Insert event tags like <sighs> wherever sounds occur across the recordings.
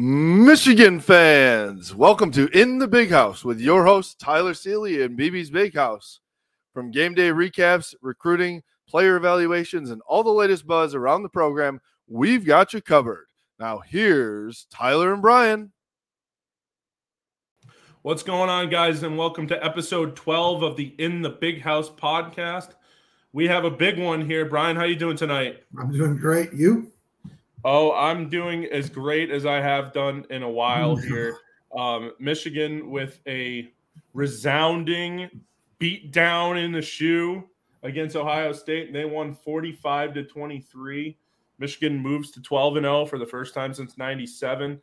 Michigan fans, welcome to In the Big House with your host Tyler Seeley and BB's Big House. From game day recaps, recruiting, player evaluations, and all the latest buzz around the program, we've got you covered. Now, here's Tyler and Brian. What's going on, guys, and welcome to episode 12 of the In the Big House podcast. We have a big one here. Brian, how are you doing tonight? I'm doing great. You? Oh, I'm doing as great as I have done in a while <laughs> here. Um, Michigan with a resounding beat down in the shoe against Ohio State. They won 45 to 23. Michigan moves to 12 and 0 for the first time since 97.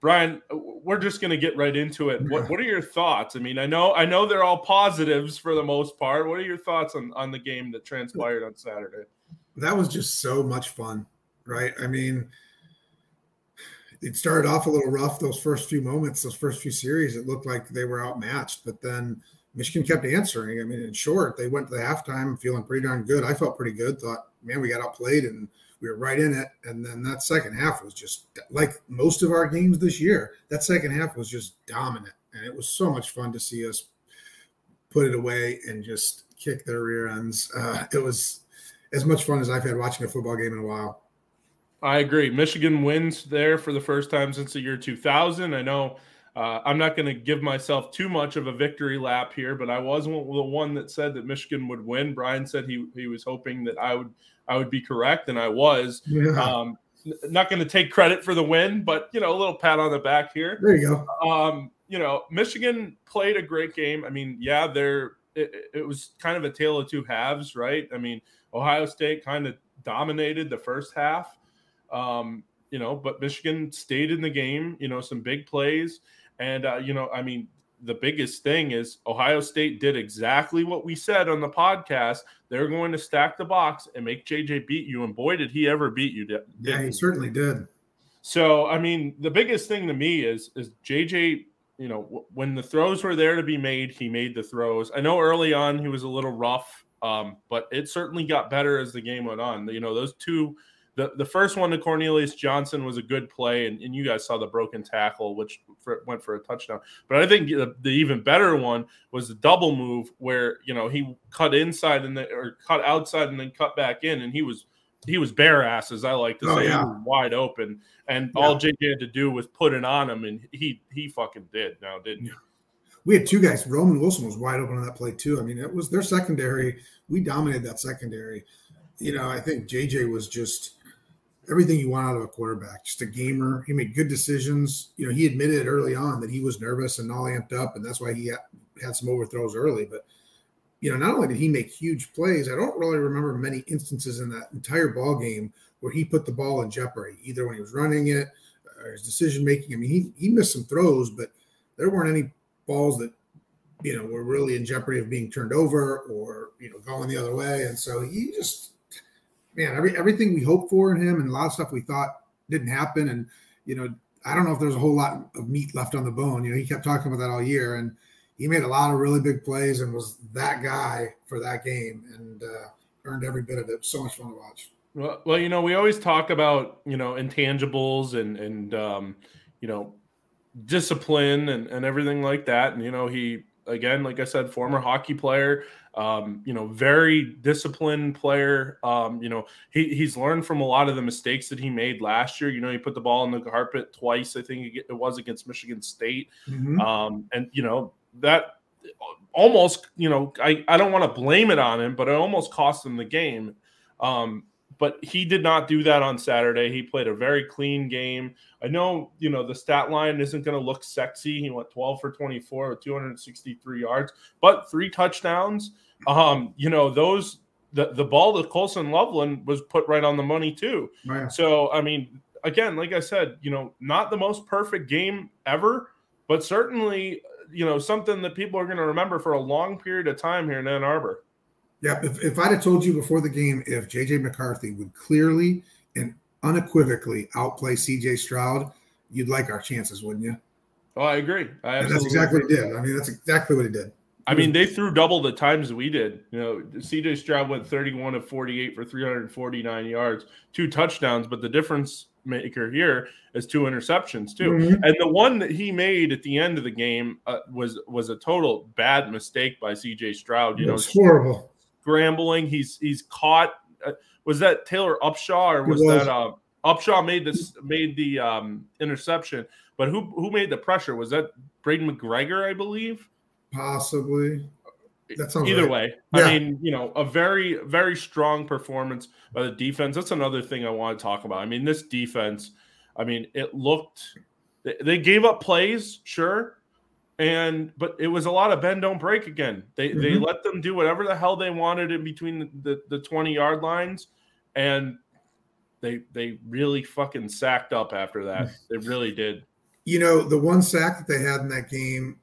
Brian, we're just going to get right into it. What, what are your thoughts? I mean, I know I know they're all positives for the most part. What are your thoughts on, on the game that transpired on Saturday? That was just so much fun right? I mean, it started off a little rough those first few moments, those first few series. It looked like they were outmatched, but then Michigan kept answering. I mean, in short, they went to the halftime feeling pretty darn good. I felt pretty good. Thought, man, we got outplayed and we were right in it. And then that second half was just like most of our games this year. That second half was just dominant, and it was so much fun to see us put it away and just kick their rear ends. Uh, it was as much fun as I've had watching a football game in a while. I agree. Michigan wins there for the first time since the year 2000. I know uh, I'm not going to give myself too much of a victory lap here, but I was the one that said that Michigan would win. Brian said he he was hoping that I would I would be correct, and I was. Yeah. Um, not going to take credit for the win, but you know, a little pat on the back here. There you go. Um, you know, Michigan played a great game. I mean, yeah, they're it, it was kind of a tale of two halves, right? I mean, Ohio State kind of dominated the first half um, you know, but Michigan stayed in the game, you know, some big plays. And, uh, you know, I mean, the biggest thing is Ohio State did exactly what we said on the podcast. They're going to stack the box and make JJ beat you. And boy, did he ever beat you. Yeah, he certainly did. So, I mean, the biggest thing to me is, is JJ, you know, when the throws were there to be made, he made the throws. I know early on he was a little rough, um, but it certainly got better as the game went on. You know, those two the the first one to Cornelius Johnson was a good play, and, and you guys saw the broken tackle, which for, went for a touchdown. But I think the, the, even better one was the double move where you know he cut inside and then or cut outside and then cut back in, and he was he was bare ass, as I like to oh, say, yeah. wide open, and yeah. all JJ had to do was put it on him, and he he fucking did. Now didn't you? We had two guys. Roman Wilson was wide open on that play too. I mean, it was their secondary. We dominated that secondary. You know, I think JJ was just everything you want out of a quarterback. Just a gamer. He made good decisions. You know, he admitted early on that he was nervous and all amped up, and that's why he had some overthrows early. But you know, not only did he make huge plays, I don't really remember many instances in that entire ball game where he put the ball in jeopardy, either when he was running it or his decision making. I mean, he he missed some throws, but there weren't any balls that you know were really in jeopardy of being turned over or you know going the other way. And so he just man, every everything we hoped for in him and a lot of stuff we thought didn't happen. And you know, I don't know if there's a whole lot of meat left on the bone. You know, he kept talking about that all year, and he made a lot of really big plays and was that guy for that game and uh, earned every bit of it. So much fun to watch. Well, well, you know, we always talk about you know intangibles and and um, you know discipline and, and everything like that. And you know, he again, like I said, former hockey player, um, you know, very disciplined player. Um, you know, he, he's learned from a lot of the mistakes that he made last year. You know, he put the ball in the carpet twice, I think it was against Michigan State. Mm-hmm. Um, and, you know, that almost, you know, I, I don't want to blame it on him, but it almost cost him the game. Um, but he did not do that on Saturday. He played a very clean game. I know, you know, the stat line isn't going to look sexy. He went 12 for 24 with 263 yards, but three touchdowns. Um, you know, those the the ball to Colston Loveland was put right on the money too. Right. So, I mean, again, like I said, you know, not the most perfect game ever, but certainly, you know, something that people are going to remember for a long period of time here in Ann Arbor. Yeah, if, if I'd have told you before the game if JJ McCarthy would clearly and unequivocally outplay CJ Stroud, you'd like our chances, wouldn't you? Oh, I agree. I that's exactly what he did. I mean, that's exactly what he did. I mean, they threw double the times we did. You know, CJ Stroud went 31 of 48 for 349 yards, two touchdowns, but the difference maker here is two interceptions too. Mhm. And the one that he made at the end of the game uh, was was a total bad mistake by C.J. Stroud. You know, It's horrible. Scrambling. He's he's caught. Uh, was that Taylor Upshaw or was, was. that uh, Upshaw made this made the um, interception? But who who made the pressure? Was that Braiden McGregor? I believe. Possibly. That sounds Either right. way, Yeah. I mean, you know, a very, very strong performance by the defense. That's another thing I want to talk about. I mean, this defense, I mean, it looked, they gave up plays, sure. And, but it was a lot of bend, don't break again. They, they Mhm. let them do whatever the hell they wanted in between the, the, the 20 yard lines. And they, they really fucking sacked up after that. They really did. You know, the one sack that they had in that game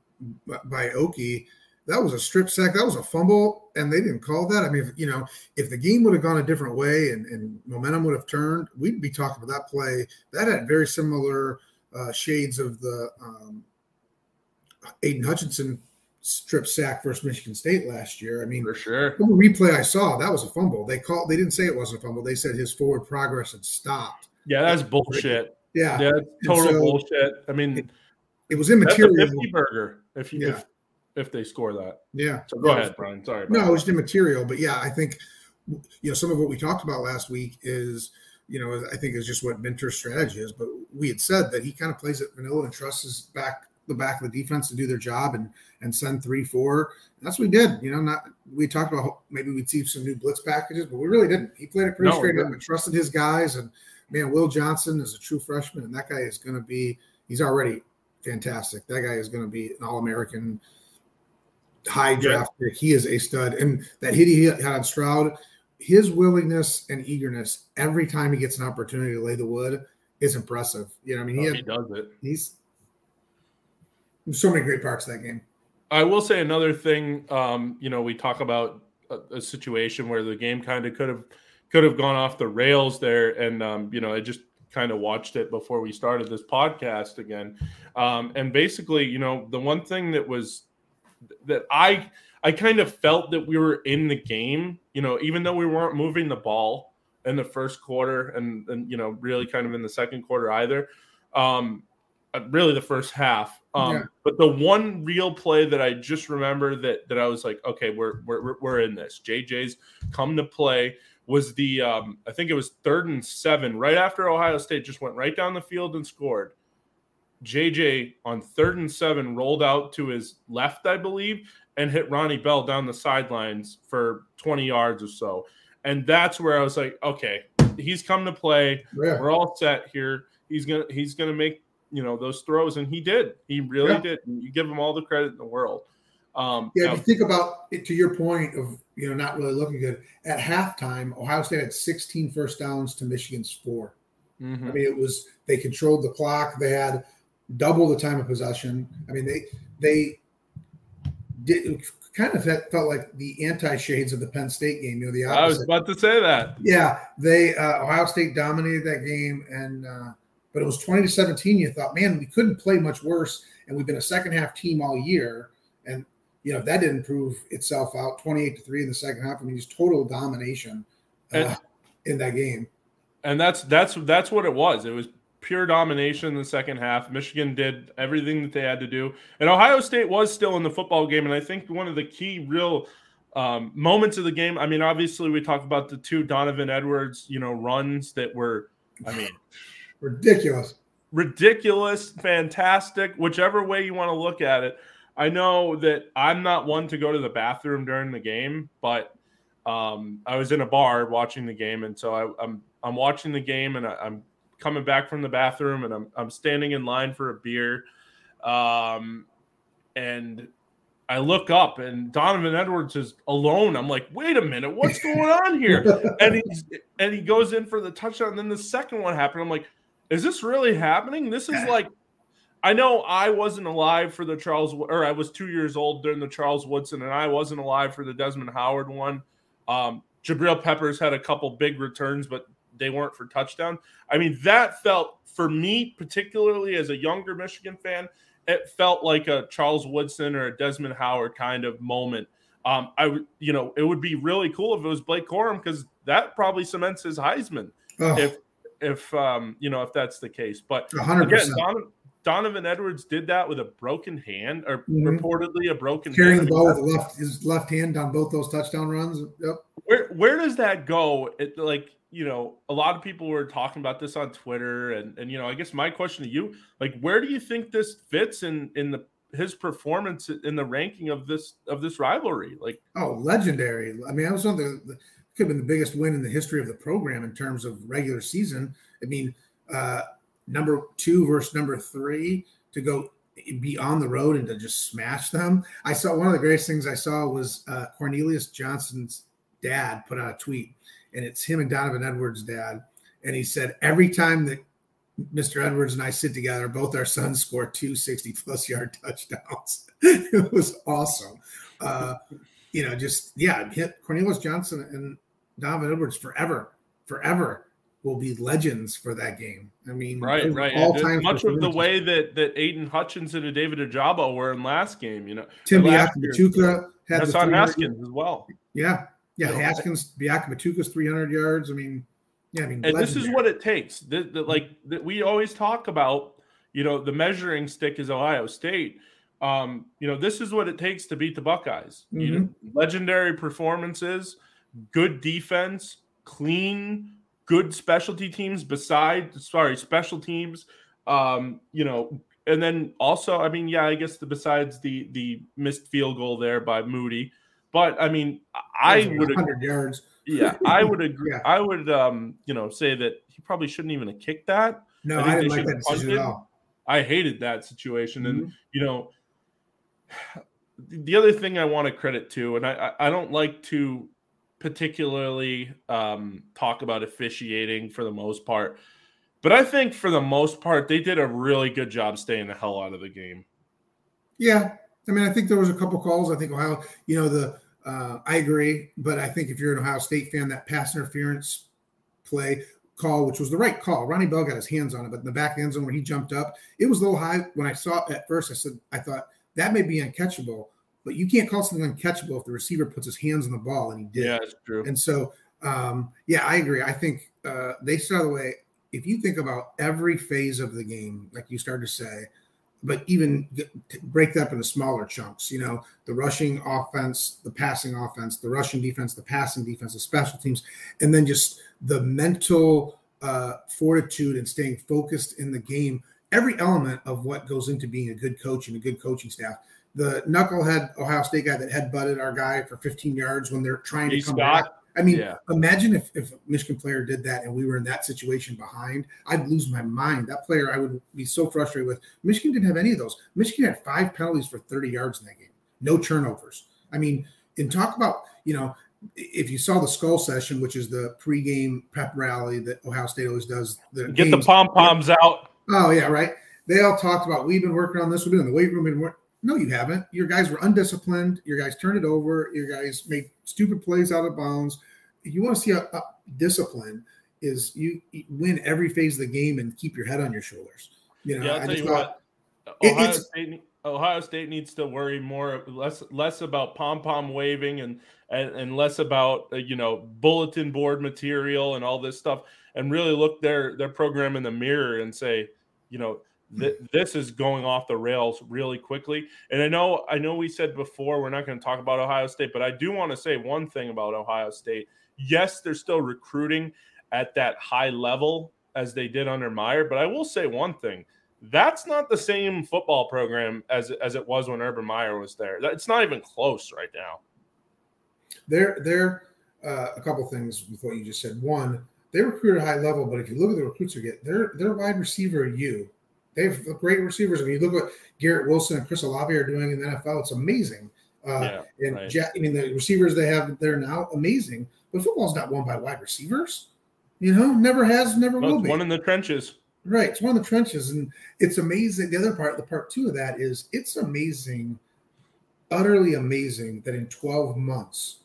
by Oki, that was a strip sack. That was a fumble, and they didn't call that. I mean, if, you know, if the game would have gone a different way and, and momentum would have turned, we'd be talking about that play. That had very similar uh, shades of the um, Aidan Hutchinson strip sack versus Michigan State last year. I mean, For sure. the replay I saw, that was a fumble. They called. They didn't say it wasn't a fumble. They said his forward progress had stopped. Yeah, that's bullshit. Yeah, Yeah, that's total so- bullshit. I mean, it was That's a immaterial. 50 burger if you Yeah. if, if they score that. Yeah. So go Yeah, ahead, Brian. Sorry. About No, it was immaterial, but yeah, I think you know some of what we talked about last week is you know I think is just what Minter's strategy is. But we had said that he kind of plays it vanilla and trusts his back the back of the defense to do their job and and send three four. And that's what we did. You know, not we talked about maybe we'd see some new blitz packages, but we really didn't. He played it pretty No, straight up and trusted his guys. And man, Will Johnson is a true freshman, and that guy is going to be. He's already fantastic. That guy is going to be an All American high draft pick. He is a stud. And that hit he had on Stroud, his willingness and eagerness every time he gets an opportunity to lay the wood is impressive. You know, I mean, he Oh, had, he does it. he's there's so many great parts of that game. I will say another thing. Um, you know, we talk about a, a situation where the game kind of could have could have gone off the rails there, and um, you know, I just kind of watched it before we started this podcast again. Um, and basically, you know, the one thing that was that I I kind of felt that we were in the game. You know, even though we weren't moving the ball in the first quarter, and and you know, really kind of in the second quarter either. Um, really the first half. Um, Yeah. But the one real play that I just remember that that I was like, okay, we're we're we're in this. JJ's come to play was the um, I think it was third and seven right after Ohio State just went right down the field and scored. JJ on third and seven rolled out to his left, I believe, and hit Ronnie Bell down the sidelines for 20 yards or so. And that's where I was like, okay, he's come to play Yeah. we're all set here. He's gonna he's gonna make you know those throws, and he did. He really Yeah. did. You give him all the credit in the world. Um, Yeah, now- if you think about it to your point of you know not really looking good at halftime, Ohio State had 16 first downs to Michigan's four. mhm. I mean, it was they controlled the clock. They had double the time of possession. I mean, they they did kind of felt felt like the anti shades of the Penn State game. You know, the I was about to say that. yeah, they uh, Ohio State dominated that game, and uh, but it was 20 to 17. You thought, man, we couldn't play much worse, and we've been a second half team all year, and you know that didn't prove itself out. 28 to three in the second half. I mean, just total domination uh, And- in that game. and that's that's that's what it was. It was pure domination in the second half. Michigan did everything that they had to do, and Ohio State was still in the football game. And I think one of the key real um, moments of the game. I mean, obviously we talk about the two Donovan Edwards, you know, runs that were, I mean, Ridiculous. ridiculous, fantastic, whichever way you want to look at it. I know that I'm not one to go to the bathroom during the game, but um, I was in a bar watching the game, and so I, I'm I'm watching the game, and I, I'm coming back from the bathroom, and I'm I'm standing in line for a beer, um, and I look up, and Donovan Edwards is alone. I'm like, wait a minute, what's <laughs> going on here? and he's and he goes in for the touchdown. And then the second one happened. I'm like, is this really happening? This is like, I know I wasn't alive for the Charles, or I was two years old during the Charles Woodson, and I wasn't alive for the Desmond Howard one. Um, Jabril Peppers had a couple big returns, but they weren't for touchdown. I mean, that felt for me, particularly as a younger Michigan fan, it felt like a Charles Woodson or a Desmond Howard kind of moment. Um, I you know, it would be really cool if it was Blake Corum because that probably cements his Heisman Oh, if if um, you know if that's the case. But 100%. again, Donovan, Donovan Edwards did that with a broken hand, or Mhm. reportedly a broken carrying hand. the ball with left his left hand on both those touchdown runs. Yep. Where where does that go? It, like you know, a lot of people were talking about this on Twitter, and and you know, I guess my question to you, like, where do you think this fits in in the his performance in the ranking of this of this rivalry? Like, Oh, legendary! I mean, that was something that could have been the biggest win in the history of the program in terms of regular season. I mean, uh, number two versus number three to go be on the road and to just smash them. I saw one of the greatest things I saw was uh, Cornelius Johnson's dad put out a tweet, and it's him and Donovan Edwards' dad, and he said every time that Mr. Edwards and I sit together, both our sons score two 60 plus yard <laughs> touchdowns. <laughs> it was awesome. Uh, you know, just yeah, hit Cornelius Johnson and Donovan Edwards forever, forever will be legends for that game. I mean, right, right. all time much of the way that that Aidan Hutchinson and David Ojabo were in last game, you know, Tim. Biakabutuka had the Hassan 300 Haskins as well. Yeah, yeah, know, Haskins, Biakabutuka's 300 yards. I mean, yeah, I mean, and this is what it takes. The, the, like that we always talk about, you know, the measuring stick is Ohio State. Um, you know, this is what it takes to beat the Buckeyes. You know, Mm-hmm. legendary performances, good defense, clean, good specialty teams. Beside, sorry, special teams. Um, you know, and then also, I mean, yeah, I guess the besides the the missed field goal there by Moody, but I mean, I would 100 yards. yeah, I would <laughs> agree. Yeah. I would, um, you know, say that he probably shouldn't even have kicked that. No, I I, didn't like that decision at all. I hated that situation, and Mhm. you know, <sighs> the other thing I want to credit to, and I I don't like to particularly um, talk about officiating for the most part, but I think for the most part they did a really good job staying the hell out of the game. Yeah, I mean, I think there was a couple calls. I think Ohio, you know, the uh, I agree, but I think if you're an Ohio State fan, that pass interference play call, which was the right call, Ronnie Bell got his hands on it, but in the back end zone where he jumped up, it was a little high. When I saw it at first, I said, I thought that may be uncatchable, but you can't call something uncatchable if the receiver puts his hands on the ball, and he did. Yeah, it's true. And so, um, yeah, I agree. I think uh, they start the way. If you think about every phase of the game, like you started to say, but even break that up into smaller chunks. You know, the rushing offense, the passing offense, the rushing defense, the passing defense, the special teams, and then just the mental uh, fortitude and staying focused in the game. Every element of what goes into being a good coach and a good coaching staff. The knucklehead Ohio State guy that headbutted our guy for 15 yards when they're trying Lee to come back. I mean, Yeah. imagine if, if a Michigan player did that and we were in that situation behind, I'd lose my mind. That player I would be so frustrated with. Michigan didn't have any of those. Michigan had five penalties for 30 yards in that game, no turnovers. I mean, and talk about, you know, if you saw the skull session, which is the pregame pep rally that Ohio State always does, the Get the pom poms out. Oh yeah, right. They all talked about we've been working on this. We've been in the weight room and work. No, you haven't. Your guys were undisciplined. Your guys turned it over. Your guys made stupid plays out of bounds. You want to see a, a discipline, is you, you win every phase of the game and keep your head on your shoulders. You know, Yeah, I'll I tell just you thought what. Ohio it's- State, Ohio State needs to worry more, less, less about pom pom waving and, and and less about uh, you know bulletin board material and all this stuff, and really look their their program in the mirror and say, you know, th- this is going off the rails really quickly. And I know, I know, we said before we're not going to talk about Ohio State, but I do want to say one thing about Ohio State. Yes, they're still recruiting at that high level as they did under Meyer, but I will say one thing that's not the same football program as as it was when Urban Meyer was there. It's not even close right now. They're they're uh, a couple things with what you just said. One, they recruit at a high level, but if you look at the recruits they get, they're they're wide receiver you. They have great receivers. I mean, you look what Garrett Wilson and Chris Olave are doing in the NFL. It's amazing. Uh, Yeah, and right. Jack, I mean, the receivers they have there now, amazing. But football's not won by wide receivers. You know, never has, never No, will be. one in the trenches. Right. It's one of the trenches. And it's amazing. The other part, the part two of that is it's amazing, utterly amazing that in 12 months,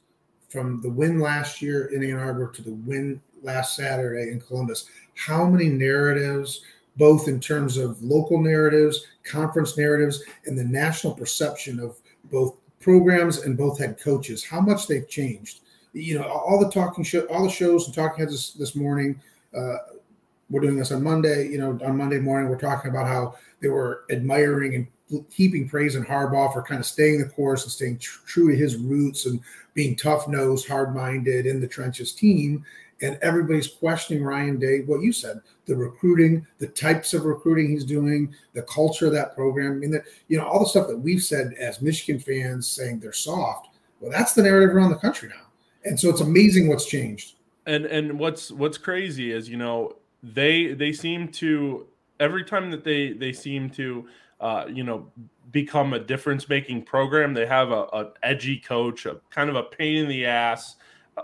from the win last year in Ann Arbor to the win last Saturday in Columbus, how many narratives, both in terms of local narratives, conference narratives, and the national perception of both programs and both head coaches, how much they've changed. You know, all the talking show, all the shows and talking heads this, this morning, uh, we're doing this on Monday. You know, on Monday morning, we're talking about how they were admiring and heaping praise in Harbaugh for kind of staying the course and staying tr- true to his roots and being tough nosed, hard minded in the trenches team. And everybody's questioning Ryan Day, what you said, the recruiting, the types of recruiting he's doing, the culture of that program. I mean, that you know, all the stuff that we've said as Michigan fans saying they're soft. Well, that's the narrative around the country now. And so it's amazing what's changed. And and what's what's crazy is, you know, they they seem to every time that they they seem to uh, you know become a difference making program they have a, a, edgy coach a kind of a pain in the ass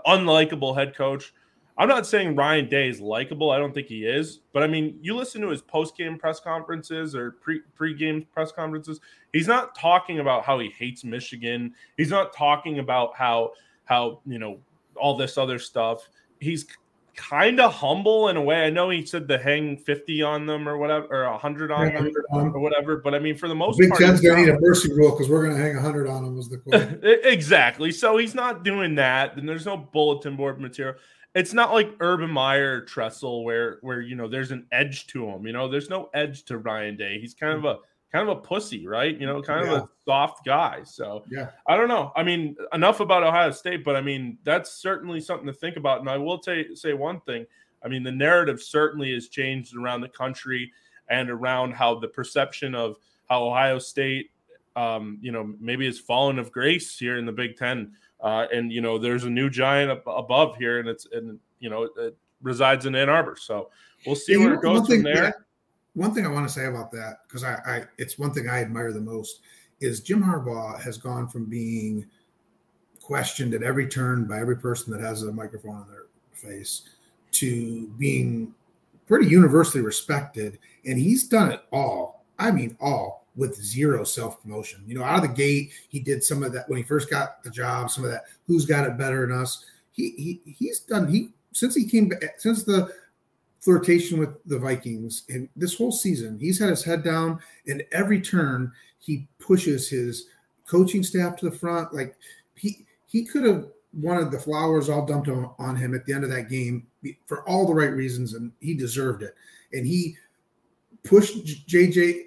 unlikable head coach i'm not saying ryan day is likable i don't think he is but i mean you listen to his post-game press conferences or pre pre-game press conferences he's not talking about how he hates michigan he's not talking about how how you know all this other stuff he's kind of humble in a way. I know he said to hang 50 on them or whatever, or 100 on them or whatever. But I mean, for the most part, Big part, Ten's going to need a mercy rule because we're going to hang 100 on them, was the <laughs> quote. exactly. So he's not doing that. And there's no bulletin board material. It's not like Urban Meyer Tressel where, where, you know, there's an edge to him. You know, there's no edge to Ryan Day. He's kind of a, kind of a pussy, right? You know, kind yeah. of a soft guy. So yeah, I don't know. I mean, enough about Ohio State, but I mean, that's certainly something to think about. And I will t- say one thing. I mean, the narrative certainly has changed around the country and around how the perception of how Ohio State, um, you know, maybe has fallen of grace here in the Big Ten. Uh, and you know, there's a new giant above here, and it's and you know, it resides in Ann Arbor. So we'll see where it goes from there. That- one thing I want to say about that, because I, I, it's one thing I admire the most, is Jim Harbaugh has gone from being questioned at every turn by every person that has a microphone on their face to being pretty universally respected. And he's done it all. I mean, all with zero self promotion. You know, out of the gate, he did some of that when he first got the job, some of that who's got it better than us. He, he he's done he since he came back since the flirtation with the Vikings. And this whole season, he's had his head down, and every turn he pushes his coaching staff to the front. Like he he could have wanted the flowers all dumped on, on him at the end of that game for all the right reasons, and he deserved it. And he pushed JJ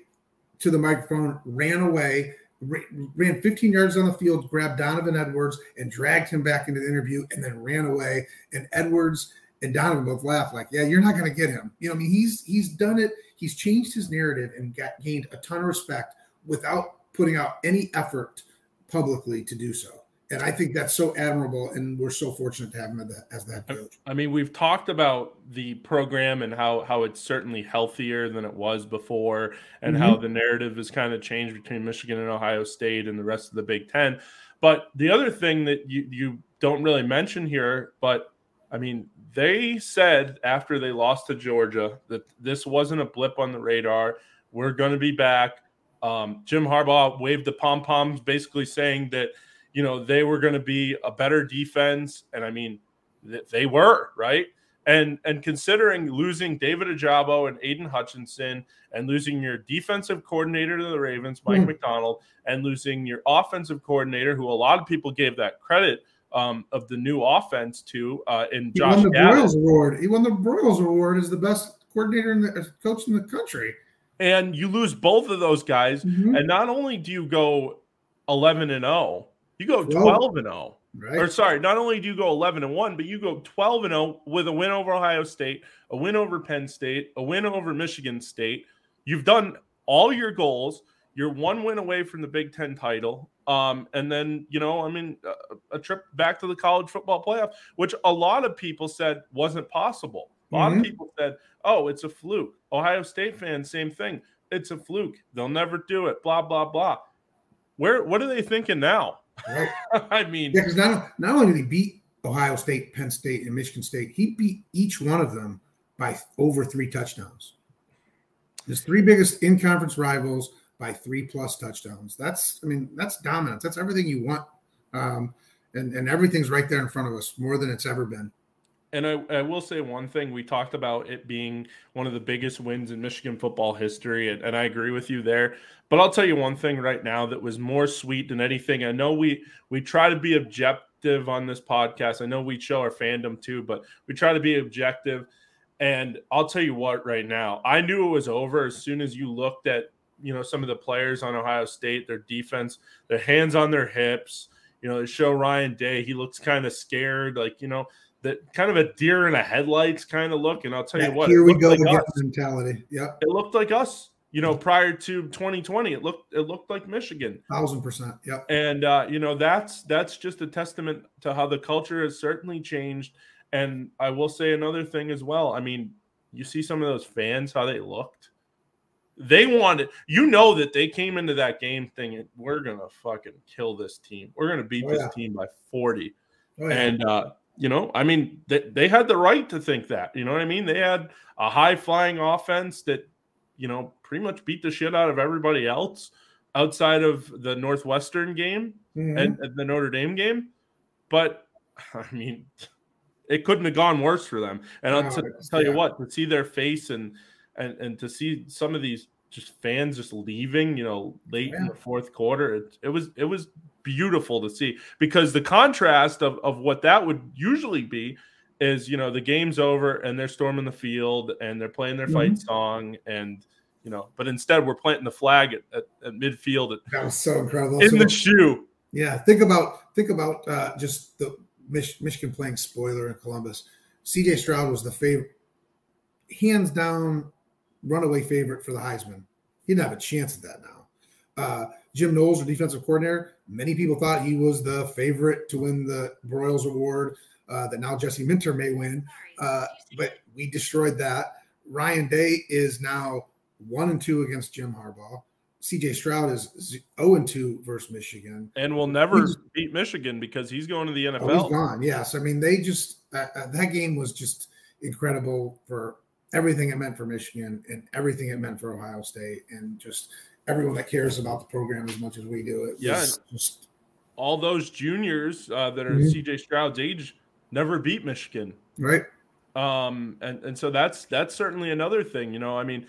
to the microphone, ran away, ran 15 yards on the field, grabbed Donovan Edwards, and dragged him back into the interview, and then ran away. And Edwards and Donovan both laugh like, "Yeah, you're not going to get him." You know, I mean, he's he's done it. He's changed his narrative and got gained a ton of respect without putting out any effort publicly to do so. And I think that's so admirable, and we're so fortunate to have him as that coach. I mean, we've talked about the program and how how it's certainly healthier than it was before, and mm-hmm. how the narrative has kind of changed between Michigan and Ohio State and the rest of the Big Ten. But the other thing that you you don't really mention here, but I mean, they said after they lost to Georgia that this wasn't a blip on the radar. We're going to be back. Um, Jim Harbaugh waved the pom poms, basically saying that you know they were going to be a better defense, and I mean they were right. And and considering losing David Ojabo and Aidan Hutchinson, and losing your defensive coordinator to the Ravens, Mike mm. Macdonald, and losing your offensive coordinator, who a lot of people gave that credit um, of the new offense to uh, in Josh. He won the Broyles Award. He won the Broyles Award as the best coordinator in the coach in the country. And you lose both of those guys, mm-hmm. and not only do you go eleven and zero, oh, you go twelve and zero. Oh. Right. Or sorry, not only do you go 11 and 1, but you go 12 and 0 with a win over Ohio State, a win over Penn State, a win over Michigan State. You've done all your goals. You're one win away from the Big 10 title. Um, and then, you know, I mean, a, a, trip back to the college football playoff, which a lot of people said wasn't possible. A lot mm-hmm. of people said, oh, it's a fluke. Ohio State fans, same thing. It's a fluke. They'll never do it. Blah, blah, blah. Where, what are they thinking now? Right. <laughs> I mean, yeah, because not, not only did he beat Ohio State, Penn State, and Michigan State, he beat each one of them by over three touchdowns. His three biggest in conference rivals by three plus touchdowns. That's, I mean, that's dominance. That's everything you want. Um, and, and everything's right there in front of us more than it's ever been. And I, I, will say one thing. We talked about it being one of the biggest wins in Michigan football history, and, and, I agree with you there. But I'll tell you one thing right now that was more sweet than anything. I know we we try to be objective on this podcast. I know we show our fandom too, but we try to be objective. And I'll tell you what, right now, I knew it was over as soon as you looked at you know some of the players on Ohio State, their defense, their hands on their hips. You know, they show Ryan Day, he looks kind of scared, like you know that kind of a deer in a headlights kind of look. And I'll tell you what, here we go like again mentality. Yep, it looked like us. You know, prior to 2020, it looked it looked like Michigan. Thousand percent. Yep. And uh, you know that's that's just a testament to how the culture has certainly changed. And I will say another thing as well. I mean, you see some of those fans how they looked they wanted, you know, that they came into that game thinking, we're going to fucking kill this team. We're going to beat oh, this team by 40. Oh, yeah. And, uh, you know, I mean, they, they had the right to think that. You know what I mean? They had a high flying offense that, you know, pretty much beat the shit out of everybody else outside of the Northwestern game mm-hmm. and, and the Notre Dame game. But, <laughs> I mean, it couldn't have gone worse for them. And I'll t- tell you what, to see their face and and and to see some of these just fans just leaving, you know, late yeah. in the fourth quarter, it, it was it was beautiful to see because the contrast of of what that would usually be is you know the game's over and they're storming the field and they're playing their mm-hmm. fight song and you know but instead we're planting the flag at, at, at midfield at, that was so incredible in so, the shoe yeah think about think about uh, just the Mich- michigan playing spoiler in columbus cj stroud was the favorite hands down runaway favorite for the Heisman. He didn't have a chance at that now. Uh, Jim Knowles, our defensive coordinator, many people thought he was the favorite to win the Broyles Award uh, that now Jesse Minter may win. Uh, but we destroyed that. Ryan Day is now one and two against Jim Harbaugh. CJ Stroud is 0 and 2 versus Michigan. And will never he's, beat Michigan because he's going to the NFL. Oh, he's gone. Yes. I mean, they just, uh, uh, that game was just incredible for everything it meant for Michigan and everything it meant for Ohio State and just everyone that cares about the program as much as we do. It yeah, just all those juniors uh, that are mm-hmm. CJ Stroud's age never beat Michigan, right? Um, and and so that's that's certainly another thing. You know, I mean,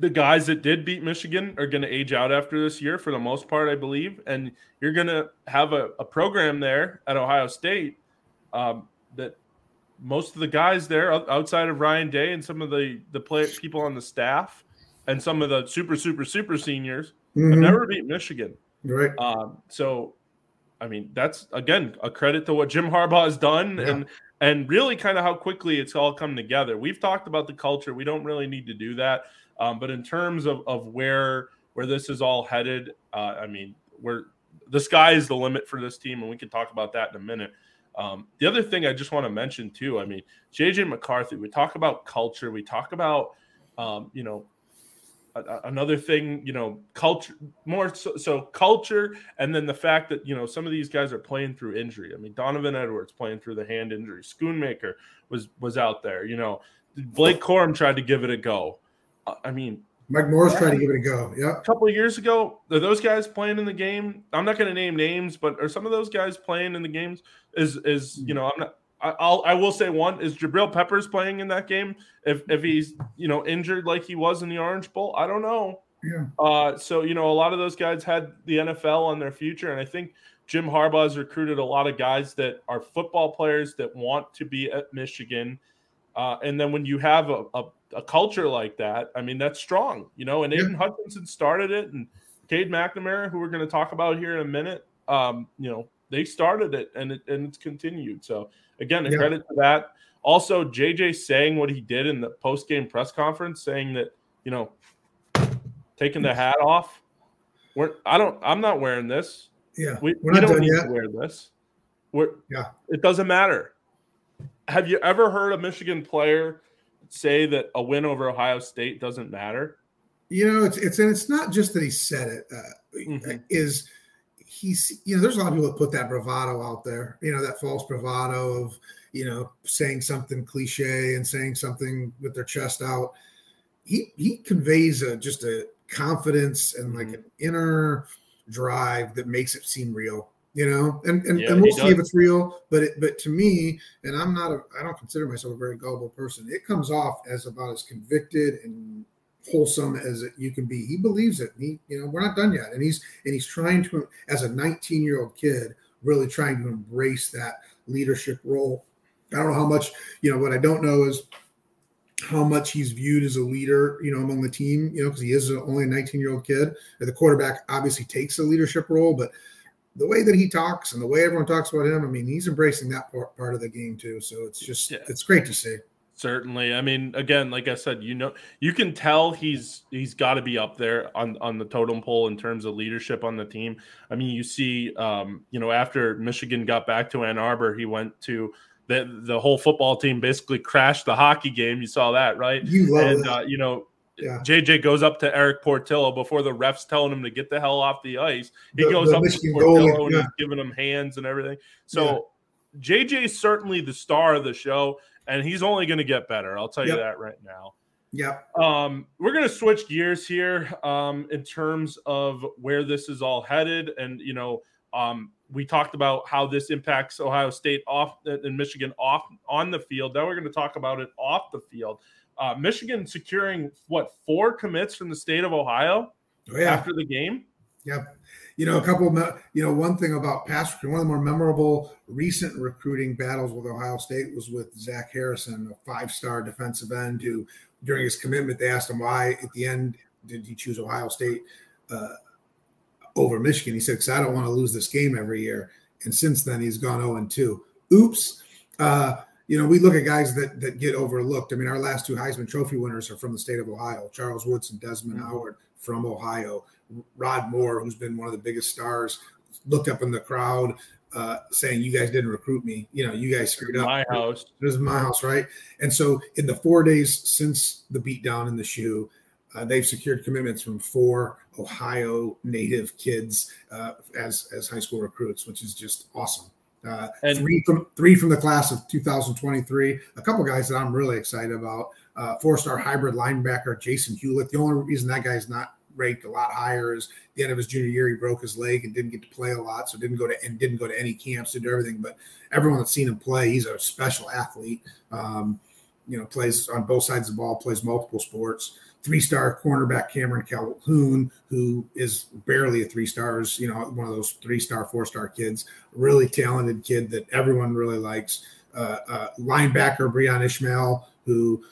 the guys that did beat Michigan are going to age out after this year for the most part, I believe, and you're going to have a, a program there at Ohio State um, that most of the guys there outside of Ryan Day and some of the the play, people on the staff and some of the super super super seniors mm-hmm. have never beat Michigan. Right. Um, so, I mean, that's again a credit to what Jim Harbaugh has done yeah. and and really kind of how quickly it's all come together. We've talked about the culture. We don't really need to do that. Um, but in terms of of where where this is all headed, uh, I mean, where the sky is the limit for this team, and we can talk about that in a minute. Um, the other thing I just want to mention too, I mean, JJ McCarthy, we talk about culture, we talk about, um, you know, another thing, you know, culture more so, so, culture, and then the fact that you know some of these guys are playing through injury. I mean, Donovan Edwards playing through the hand injury, Schoonmaker was was out there. You know, Blake Corum tried to give it a go. Uh, I mean, Mike Morris tried to give it a go. Yeah. A couple of years ago, are those guys playing in the game? I'm not going to name names, but are some of those guys playing in the games? Is is you know I'm not. I'll I will say one is Jabril Peppers playing in that game. If if he's you know injured like he was in the Orange Bowl, I don't know. Yeah. Uh, so you know a lot of those guys had the NFL on their future, and I think Jim Harbaugh has recruited a lot of guys that are football players that want to be at Michigan. Uh, and then when you have a, a a culture like that, I mean, that's strong, you know. And Aidan yeah. Hutchinson started it, and Cade McNamara, who we're going to talk about here in a minute, um, you know, they started it, and it and it's continued. So again, a yeah. credit to that. Also, JJ saying what he did in the post game press conference, saying that you know, taking the hat off. We're I don't I'm not wearing this. Yeah, we, we don't need yet. to wear this. We're yeah. It doesn't matter. Have you ever heard a Michigan player say that a win over Ohio State doesn't matter? You know, it's it's and it's not just that he said it. Uh, mm-hmm. Is he's you know, there's a lot of people that put that bravado out there. You know, that false bravado of you know saying something cliche and saying something with their chest out. He he conveys a just a confidence and like mm-hmm. an inner drive that makes it seem real you know and and, yeah, and we'll see if it's real but it, but to me and i'm not a i don't consider myself a very gullible person it comes off as about as convicted and wholesome as you can be he believes it he you know we're not done yet and he's and he's trying to as a 19 year old kid really trying to embrace that leadership role i don't know how much you know what i don't know is how much he's viewed as a leader, you know, among the team, you know, because he is only a 19 year old kid. And the quarterback obviously takes a leadership role, but the way that he talks and the way everyone talks about him, I mean, he's embracing that part, part of the game too. So it's just, yeah. it's great to see. Certainly. I mean, again, like I said, you know, you can tell he's he's got to be up there on on the totem pole in terms of leadership on the team. I mean, you see, um, you know, after Michigan got back to Ann Arbor, he went to the the whole football team basically crashed the hockey game. You saw that, right? You and uh, you know, yeah. JJ goes up to Erik Portillo before the refs telling him to get the hell off the ice. He the, goes the up Michigan to Portillo goal, and yeah. he's giving him hands and everything. So yeah. JJ's certainly the star of the show, and he's only going to get better. I'll tell you that right now. Yeah. Um, we're going to switch gears here um, in terms of where this is all headed, and you know, um, we talked about how this impacts Ohio State off and Michigan off on the field. Now we're going to talk about it off the field. Uh, Michigan securing what four commits from the state of Ohio oh, yeah. after the game. Yep. You know, a couple of, you know, one thing about past, one of the more memorable recent recruiting battles with Ohio State was with Zach Harrison, a five star defensive end who, during his commitment, they asked him why at the end did he choose Ohio State uh, over Michigan. He said, because I don't want to lose this game every year. And since then, he's gone 0 2. Oops. Uh, you know, we look at guys that that get overlooked. I mean, our last two Heisman Trophy winners are from the state of Ohio: Charles Woods and Desmond mm-hmm. Howard from Ohio. Rod Moore, who's been one of the biggest stars, looked up in the crowd uh, saying, "You guys didn't recruit me. You know, you guys screwed up." My house. This is my house, right? And so, in the four days since the beatdown in the shoe, uh, they've secured commitments from four Ohio native kids uh, as as high school recruits, which is just awesome. Uh, and three from three from the class of 2023. A couple guys that I'm really excited about. Uh, four-star hybrid linebacker Jason Hewlett. The only reason that guy's not ranked a lot higher is the end of his junior year he broke his leg and didn't get to play a lot, so didn't go to and didn't go to any camps, did everything. But everyone that's seen him play, he's a special athlete. Um, you know, plays on both sides of the ball, plays multiple sports three star cornerback Cameron Calhoun, who is barely a three stars, you know, one of those three star, four star kids, really talented kid that everyone really likes. Uh, uh, linebacker Breon Ishmael, who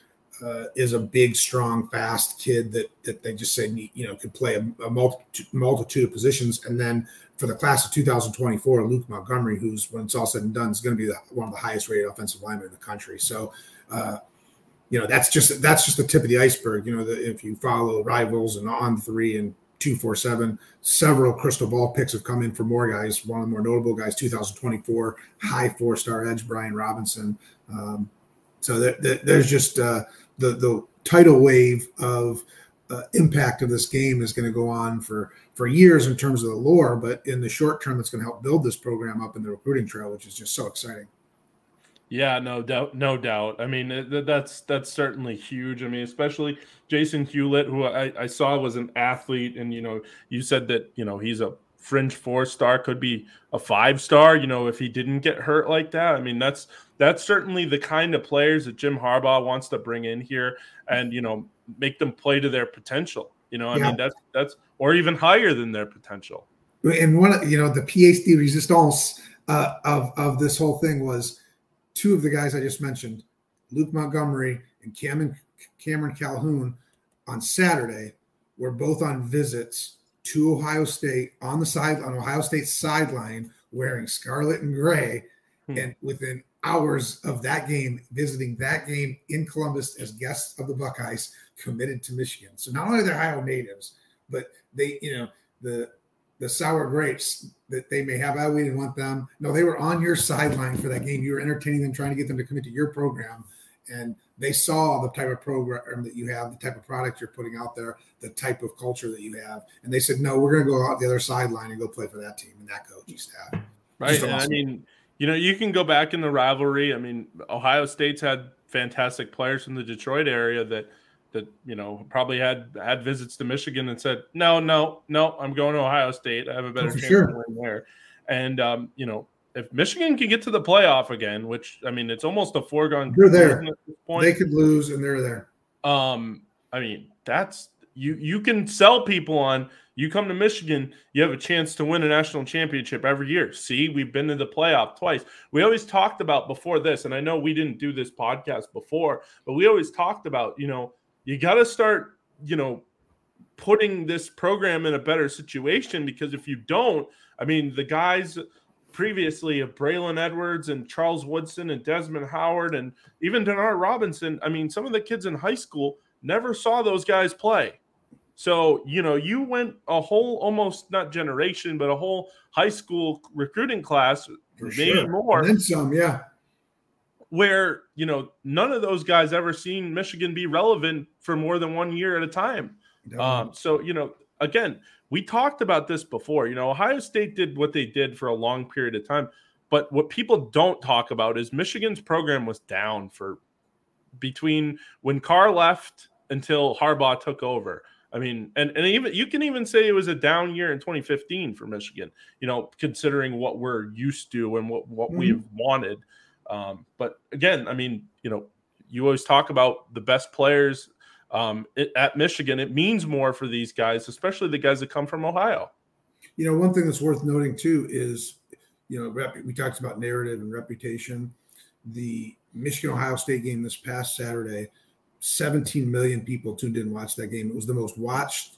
uh, is a big, strong, fast kid that that they just say you know could play a, a multitude, multitude of positions. And then for the class of 2024, Luke Montgomery, who's when it's all said and done, is going to be the, one of the highest rated offensive linemen in the country. So uh, you know that's just that's just the tip of the iceberg. You know, the, if you follow rivals and on three and two four seven, several crystal ball picks have come in for more guys. One of the more notable guys, 2024 high four star edge Brian Robinson. Um, so there, there, there's just uh, the the tidal wave of uh, impact of this game is going to go on for for years in terms of the lore, but in the short term, it's going to help build this program up in the recruiting trail, which is just so exciting. Yeah, no doubt, no doubt. I mean, that's that's certainly huge. I mean, especially Jason Hewlett, who I, I saw was an athlete, and you know, you said that you know he's a fringe four star, could be a five star. You know, if he didn't get hurt like that, I mean, that's that's certainly the kind of players that Jim Harbaugh wants to bring in here, and you know, make them play to their potential. You know, I yeah. mean, that's that's or even higher than their potential. And one, you know, the pièce de résistance uh, of of this whole thing was two of the guys I just mentioned, Luke Montgomery and Cameron, Cameron Calhoun, on Saturday were both on visits to Ohio State on the side on Ohio State's sideline wearing scarlet and gray, hmm. and within hours of that game, visiting that game in Columbus as guests of the Buckeyes, committed to Michigan. So not only are they Ohio natives, but they, you know, the the sour grapes that they may have. I we didn't want them. No, they were on your sideline for that game. You were entertaining them, trying to get them to commit to your program, and they saw the type of program that you have, the type of product you're putting out there, the type of culture that you have, and they said, "No, we're going to go out the other sideline and go play for that team and that coaching staff." Right. Awesome. I mean, you know, you can go back in the rivalry. I mean, Ohio State's had fantastic players from the Detroit area that that you know probably had had visits to Michigan and said, "No, no, no, I'm going to Ohio State. I have a better oh, chance sure. to win there." And um, you know, if Michigan can get to the playoff again, which I mean, it's almost a foregone. They're there. They could lose, and they're there. Um, I mean, that's you you can sell people on you come to Michigan, you have a chance to win a national championship every year. See, we've been to the playoff twice. We always talked about before this, and I know we didn't do this podcast before, but we always talked about, you know, you got to start, you know, putting this program in a better situation because if you don't, I mean, the guys previously of Braylon Edwards and Charles Woodson and Desmond Howard and even Denard Robinson, I mean, some of the kids in high school never saw those guys play. So, you know, you went a whole almost not generation, but a whole high school recruiting class, For maybe sure. more. And then some, yeah. Where, you know, none of those guys ever seen Michigan be relevant for more than one year at a time. Um, so, you know, again, we talked about this before. You know, Ohio State did what they did for a long period of time. But what people don't talk about is Michigan's program was down for between when Carr left until Harbaugh took over. I mean, and, and even you can even say it was a down year in 2015 for Michigan, you know, considering what we're used to and what, what mm-hmm. we've wanted. Um, but again, I mean, you know, you always talk about the best players um, it, at Michigan. It means more for these guys, especially the guys that come from Ohio. You know, one thing that's worth noting too is, you know, rep, we talked about narrative and reputation. The Michigan Ohio State game this past Saturday 17 million people tuned in and watched that game. It was the most watched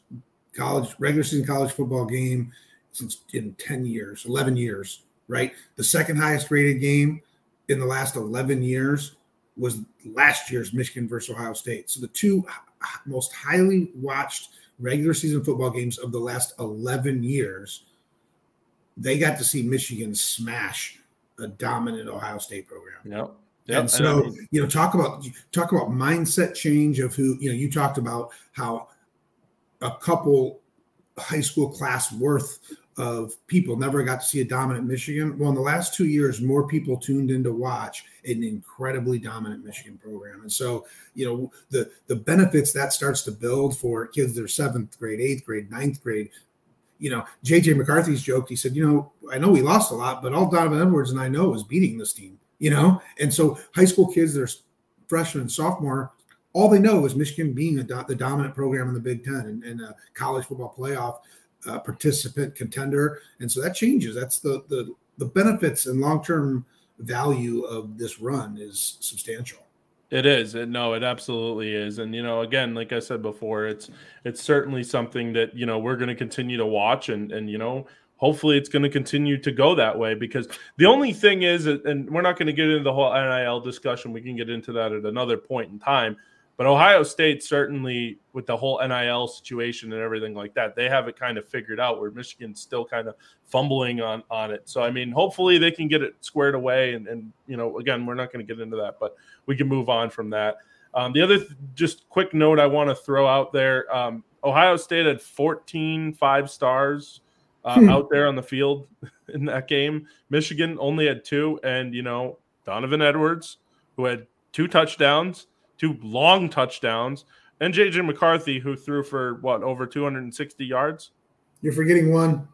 college regular season college football game since in 10 years, 11 years, right? The second highest rated game in the last 11 years was last year's Michigan versus Ohio State. So the two most highly watched regular season football games of the last 11 years, they got to see Michigan smash a dominant Ohio State program. Yep. Yep. And so, and you know, talk about talk about mindset change of who, you know, you talked about how a couple high school class worth of people never got to see a dominant Michigan. Well, in the last two years, more people tuned in to watch an incredibly dominant Michigan program. And so, you know, the the benefits that starts to build for kids that are seventh grade, eighth grade, ninth grade. You know, JJ McCarthy's joked, he said, you know, I know we lost a lot, but all Donovan Edwards and I know is beating this team you know? And so high school kids that are freshman and sophomore, all they know is Michigan being do- the dominant program in the Big Ten and, and a college football playoff uh, participant contender. And so that changes. That's the the the benefits and long term value of this run is substantial. It is. It, no, it absolutely is. And you know, again, like I said before, it's it's certainly something that you know we're going to continue to watch and and you know hopefully it's going to continue to go that way because the only thing is and we're not going to get into the whole NIL discussion we can get into that at another point in time but Ohio State certainly with the whole NIL situation and everything like that they have it kind of figured out where Michigan's still kind of fumbling on on it so I mean hopefully they can get it squared away and and you know again we're not going to get into that but we can move on from that um, the other th- just quick note I want to throw out there um, Ohio State had 14 five stars uh, hmm. out there on the field <laughs> in that game. Michigan only had two, and you know Donovan Edwards, who had two touchdowns, two long touchdowns, and JJ McCarthy, who threw for what over 260 yards. You're forgetting one,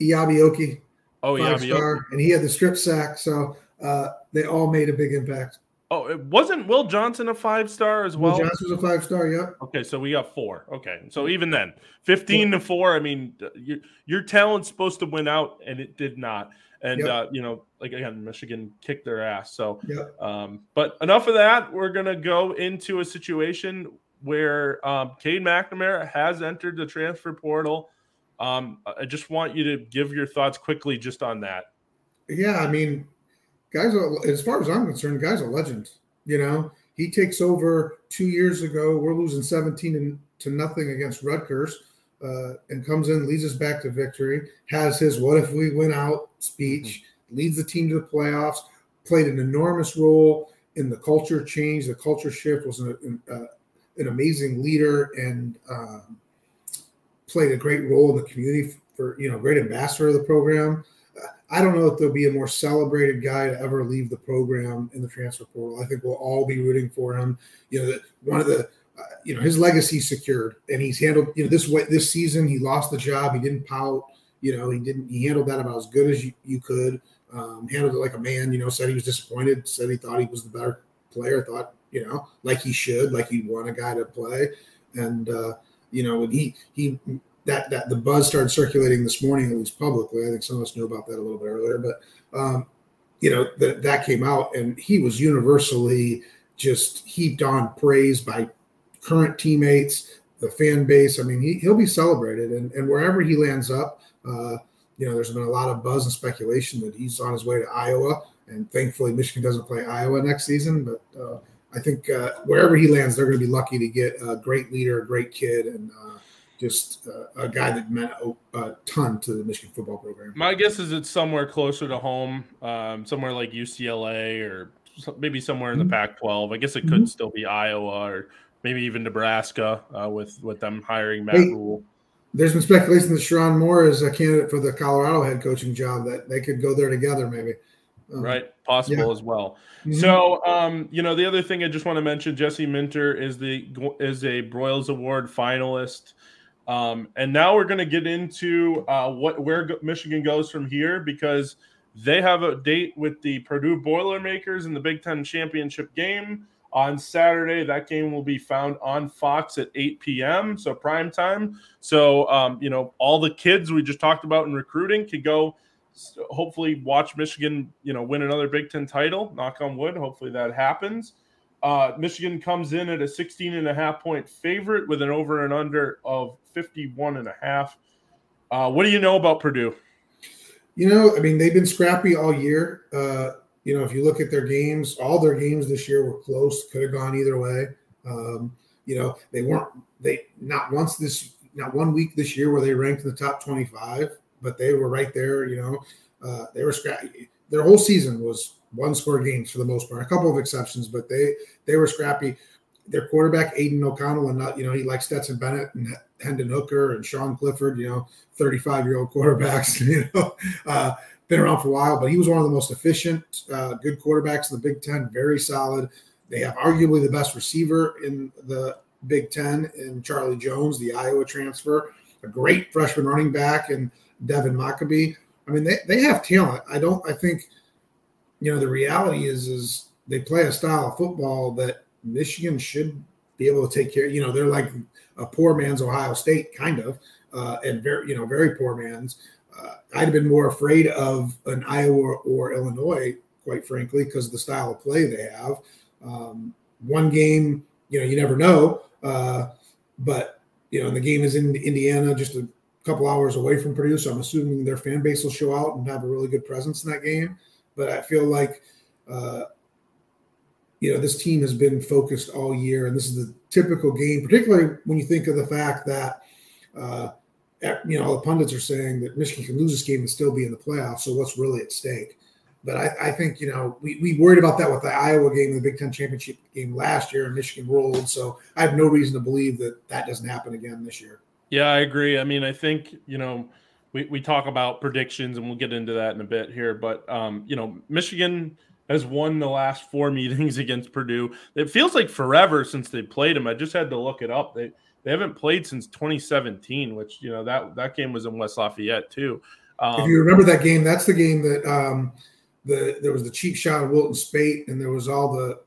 Eyabi Okie. Oh, Eyabi and he had the strip sack, so uh, they all made a big impact. Oh, it wasn't Will Johnson a five star as well? Will Johnson's a five star, yep. Okay, so we got four. Okay, so even then, 15 to four. I mean, your, your talent's supposed to win out, and it did not. And, yep. uh, you know, like again, Michigan kicked their ass. So, yep. um, but enough of that. We're going to go into a situation where um, Cade McNamara has entered the transfer portal. Um, I just want you to give your thoughts quickly just on that. Yeah, I mean, guys, as far as I'm concerned, guy's a legend. You know, he takes over two years ago. We're losing 17 to nothing against Rutgers, uh, and comes in, leads us back to victory. Has his "What if we went out?" speech, mm-hmm. leads the team to the playoffs. Played an enormous role in the culture change, the culture shift. Was an, an, uh, an amazing leader and um, played a great role in the community for you know great ambassador of the program. I don't know if there'll be a more celebrated guy to ever leave the program in the transfer portal. I think we'll all be rooting for him. You know, that one of the, you know, his legacy secured, and he's handled. You know, this way this season he lost the job. He didn't pout. You know, he didn't. He handled that about as good as you, you could. Um, handled it like a man. You know, said he was disappointed. Said he thought he was the better player. Thought you know, like he should, like he want a guy to play, and. uh you know, when he he that that the buzz started circulating this morning, at least publicly. I think some of us knew about that a little bit earlier, but um, you know that that came out, and he was universally just heaped on praise by current teammates, the fan base. I mean, he, he'll be celebrated, and, and wherever he lands up, uh, you know, there's been a lot of buzz and speculation that he's on his way to Iowa, and thankfully Michigan doesn't play Iowa next season. But uh, I think uh, wherever he lands, they're going to be lucky to get a great leader, a great kid, and uh, just uh, a guy that meant a, ton to the Michigan football program. My guess is it's somewhere closer to home, um, somewhere like UCLA or maybe somewhere in the mm-hmm. Pac-12. I guess it could mm-hmm. still be Iowa or maybe even Nebraska uh, with with them hiring Matt hey, Rhule. There's been speculation that Sherrone Moore is a candidate for the Colorado head coaching job. That they could go there together, maybe. Um, right, possible yeah. as well. Mm-hmm. So, um, you know, the other thing I just want to mention, Jesse Minter is the is a Broyles Award finalist. Um, and now we're going to get into uh, what where Michigan goes from here because they have a date with the Purdue Boilermakers in the Big Ten championship game on Saturday. That game will be found on Fox at 8 p.m. So prime time. So um, you know all the kids we just talked about in recruiting can go. Hopefully, watch Michigan. You know, win another Big Ten title. Knock on wood. Hopefully that happens. Uh, Michigan comes in at a 16 and a half point favorite with an over and under of 51 and a half. Uh, what do you know about Purdue? You know, I mean, they've been scrappy all year. Uh, you know, if you look at their games, all their games this year were close, could have gone either way. Um, you know, they weren't, they not once this, not one week this year where they ranked in the top 25, but they were right there. You know, uh, they were scrappy. Their whole season was one score games for the most part, a couple of exceptions, but they they were scrappy. Their quarterback Aidan O'Connell and not you know he likes Stetson Bennett and Hendon Hooker and Sean Clifford, you know, 35 year old quarterbacks, <laughs> you know, uh, been around for a while, but he was one of the most efficient, uh, good quarterbacks in the Big Ten, very solid. They have arguably the best receiver in the Big Ten in Charlie Jones, the Iowa transfer, a great freshman running back, and Devin Mockobee. I mean, they, they have talent. I don't, I think you know, the reality is is they play a style of football that Michigan should be able to take care. You know, they're like a poor man's Ohio State, kind of, uh, and very, you know, very poor man's. Uh, I'd have been more afraid of an Iowa or Illinois, quite frankly, because the style of play they have. Um, one game, you know, you never know. Uh, but you know, the game is in Indiana, just a couple hours away from Purdue, so I'm assuming their fan base will show out and have a really good presence in that game but I feel like, uh, you know, this team has been focused all year, and this is the typical game, particularly when you think of the fact that, uh, you know, the pundits are saying that Michigan can lose this game and still be in the playoffs. So what's really at stake? But I, I think, you know, we, we worried about that with the Iowa game, the Big Ten championship game last year, and Michigan rolled. So I have no reason to believe that that doesn't happen again this year. Yeah, I agree. I mean, I think, you know, we, we talk about predictions and we'll get into that in a bit here. But um, you know, Michigan has won the last four <laughs> meetings against Purdue. It feels like forever since they played them. I just had to look it up. They they haven't played since 2017, which you know that that game was in West Lafayette too. Um, if you remember that game, that's the game that um, the there was the cheap shot of Wilton Speight, and there was all the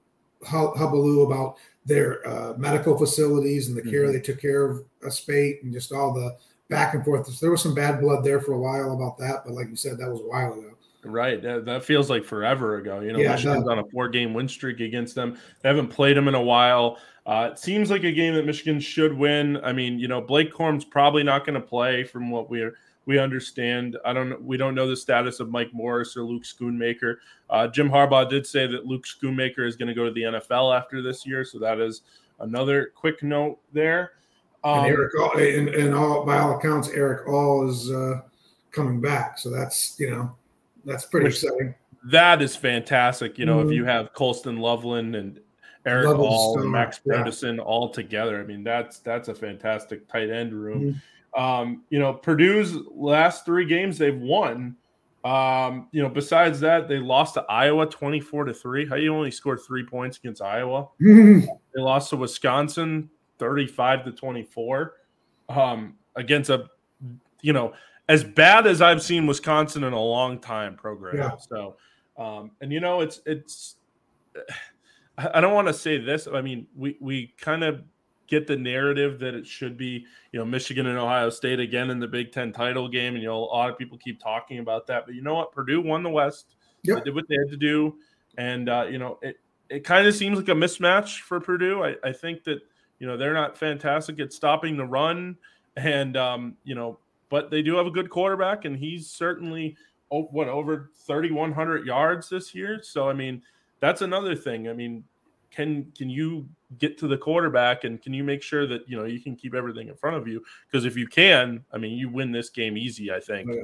hubbub about their uh, medical facilities and the care mm-hmm. they took care of a Speight and just all the back and forth. There was some bad blood there for a while about that, but like you said, that was a while ago. Right. That, that feels like forever ago. You know, yeah, Michigan's on a four game win streak against them. They haven't played them in a while. Uh, it seems like a game that Michigan should win. I mean, you know, Blake Corum's probably not going to play from what we're we understand. I don't. We don't know the status of Mike Morris or Luke Schoonmaker. Uh, Jim Harbaugh did say that Luke Schoonmaker is going to go to the NFL after this year, so that is another quick note there. Um, and Erick, and, and all by all accounts, Erick All is uh, coming back. So that's you know that's pretty exciting. That is fantastic. You know, mm-hmm. if you have Colston Loveland and Level All and Max Bredeson yeah. all together, I mean that's that's a fantastic tight end room. Mm-hmm. Um, you know, Purdue's last three games they've won. Um, you know, besides that, they lost to Iowa 24 to 3. How you only scored three points against Iowa? Mm-hmm. They lost to Wisconsin 35 to 24 um, against a, you know, as bad as I've seen Wisconsin in a long time program. Yeah. So, um, and you know, it's, it's, I don't want to say this. I mean, we, we kind of get the narrative that it should be, you know, Michigan and Ohio State again in the Big Ten title game, and you know, a lot of people keep talking about that. But you know what? Purdue won the West. Yep. They did what they had to do, and uh, you know, it it kind of seems like a mismatch for Purdue. I, I think that you know they're not fantastic at stopping the run, and um, you know, but they do have a good quarterback, and he's certainly oh, what over thirty one hundred yards this year. So I mean, that's another thing. I mean, can can you get to the quarterback and can you make sure that you know you can keep everything in front of you? Because if you can, I mean, you win this game easy. I think. Oh, yeah.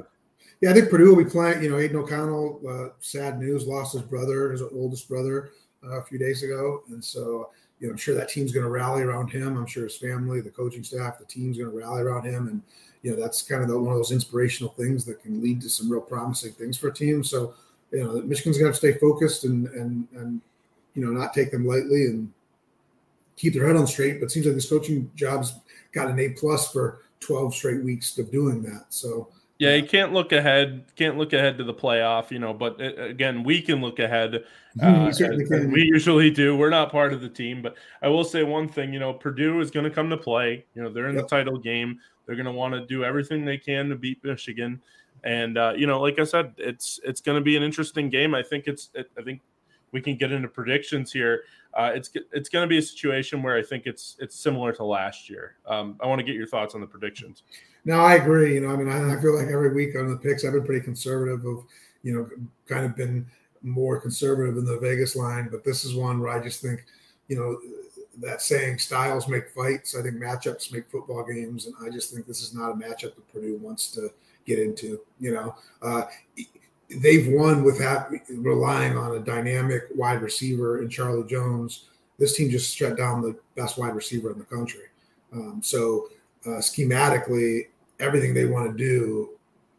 yeah. I think Purdue will be playing. You know, Aidan O'Connell, uh, sad news, lost his brother, his oldest brother, uh, a few days ago, and so you know, I'm sure that team's going to rally around him. I'm sure his family, the coaching staff, the team's going to rally around him, and you know, that's kind of the, one of those inspirational things that can lead to some real promising things for a team. So, you know, Michigan's going to have to stay focused and and and you know, not take them lightly and keep their head on straight. But it seems like this coaching job's got an A plus for 12 straight weeks of doing that. So yeah, you can't look ahead. Can't look ahead to the playoff, you know. But it, uh, again, we can look ahead. <laughs> Uh, we, we usually do. We're not part of the team, but I will say one thing. You know, Purdue is going to come to play. You know, they're in yep. the title game. They're going to want to do everything they can to beat Michigan. And uh, you know, like I said, it's it's going to be an interesting game. I think it's. It, I think we can get into predictions here. Uh, it's it's going to be a situation where I think it's it's similar to last year. Um, I want to get your thoughts on the predictions. No, I agree. You know, I mean, I, I feel like every week on the picks, I've been pretty conservative. Of you know, kind of been more conservative in the Vegas line, but this is one where I just think, you know, that saying styles make fights. I think matchups make football games, and I just think this is not a matchup that Purdue wants to get into. You know, uh, they've won without relying on a dynamic wide receiver in Charlie Jones. This team just shut down the best wide receiver in the country. Um, so uh, schematically, everything they want to do,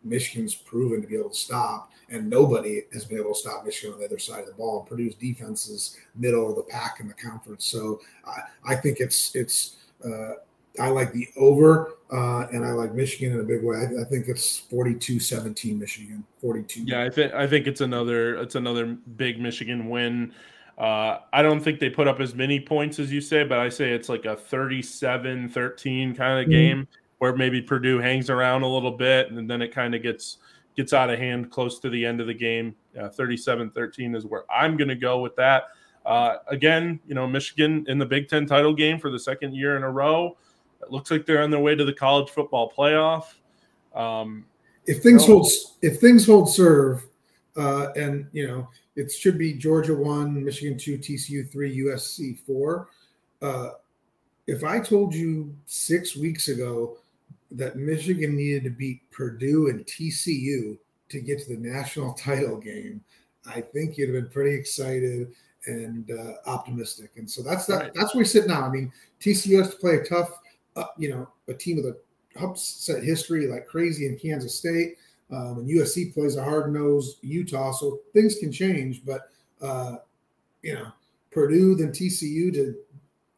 Michigan's proven to be able to stop, and nobody has been able to stop Michigan on the other side of the ball. And Purdue's defense is middle of the pack in the conference. So I, I think it's it's uh, I like the over, uh, and I like Michigan in a big way. I, I, think it's 42-17 Michigan. 42. Yeah, I think I think it's another it's another big Michigan win. Uh, I don't think they put up as many points as you say, but I say it's like a 37-13 kind of mm-hmm. game where maybe Purdue hangs around a little bit and then it kind of gets gets out of hand close to the end of the game. Uh, 37-13 is where I'm going to go with that. Uh, again, you know, Michigan in the Big Ten title game for the second year in a row. It looks like they're on their way to the college football playoff. Um, if things hold, if things hold serve, uh, and you know, it should be Georgia one, Michigan two, TCU three, USC four. Uh, if I told you six weeks ago that Michigan needed to beat Purdue and TCU to get to the national <laughs> title game, I think you'd have been pretty excited and uh, optimistic. And so that's that. Right. That's where we sit now. I mean, TCU has to play a tough uh, you know, a team with a upset history like crazy in Kansas State. Um, and USC plays a hard nosed Utah, so things can change. But uh, you know, Purdue then TCU to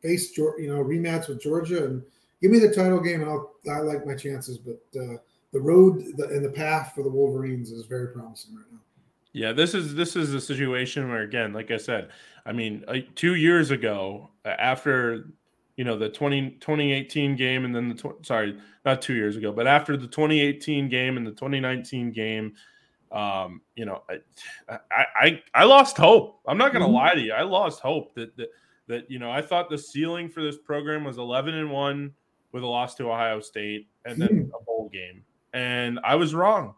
face you know rematch with Georgia and give me the title game, I'll I like my chances. But uh, the road and the path for the Wolverines is very promising right now. Yeah, this is this is a situation where again, like I said, I mean, uh, two years ago after you know the 20, 2018 game and then the tw- sorry not two years ago but after the 2018 game and the 2019 game um you know i i i lost hope. I'm not gonna mm-hmm. lie to you. I lost hope that that that you know i thought the ceiling for this program was 11 and 1 with a loss to ohio state and then mm-hmm. a bowl game. And i was wrong.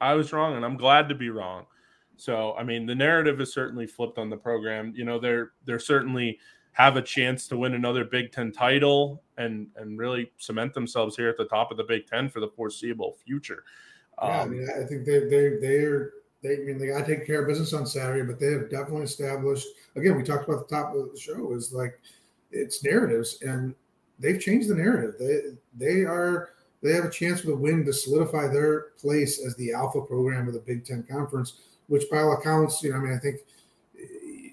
I was wrong and i'm glad to be wrong. So i mean the narrative is certainly flipped on the program. You know they're they're certainly have a chance to win another Big Ten title and and really cement themselves here at the top of the Big Ten for the foreseeable future. Um, yeah, I mean, I think they they they're they I mean they got to take care of business on Saturday, but they have definitely established. Again, we talked about the top of the show is like it's narratives, and they've changed the narrative. They they are they have a chance with a win to solidify their place as the alpha program of the Big Ten Conference, which by all accounts, you know, I mean, I think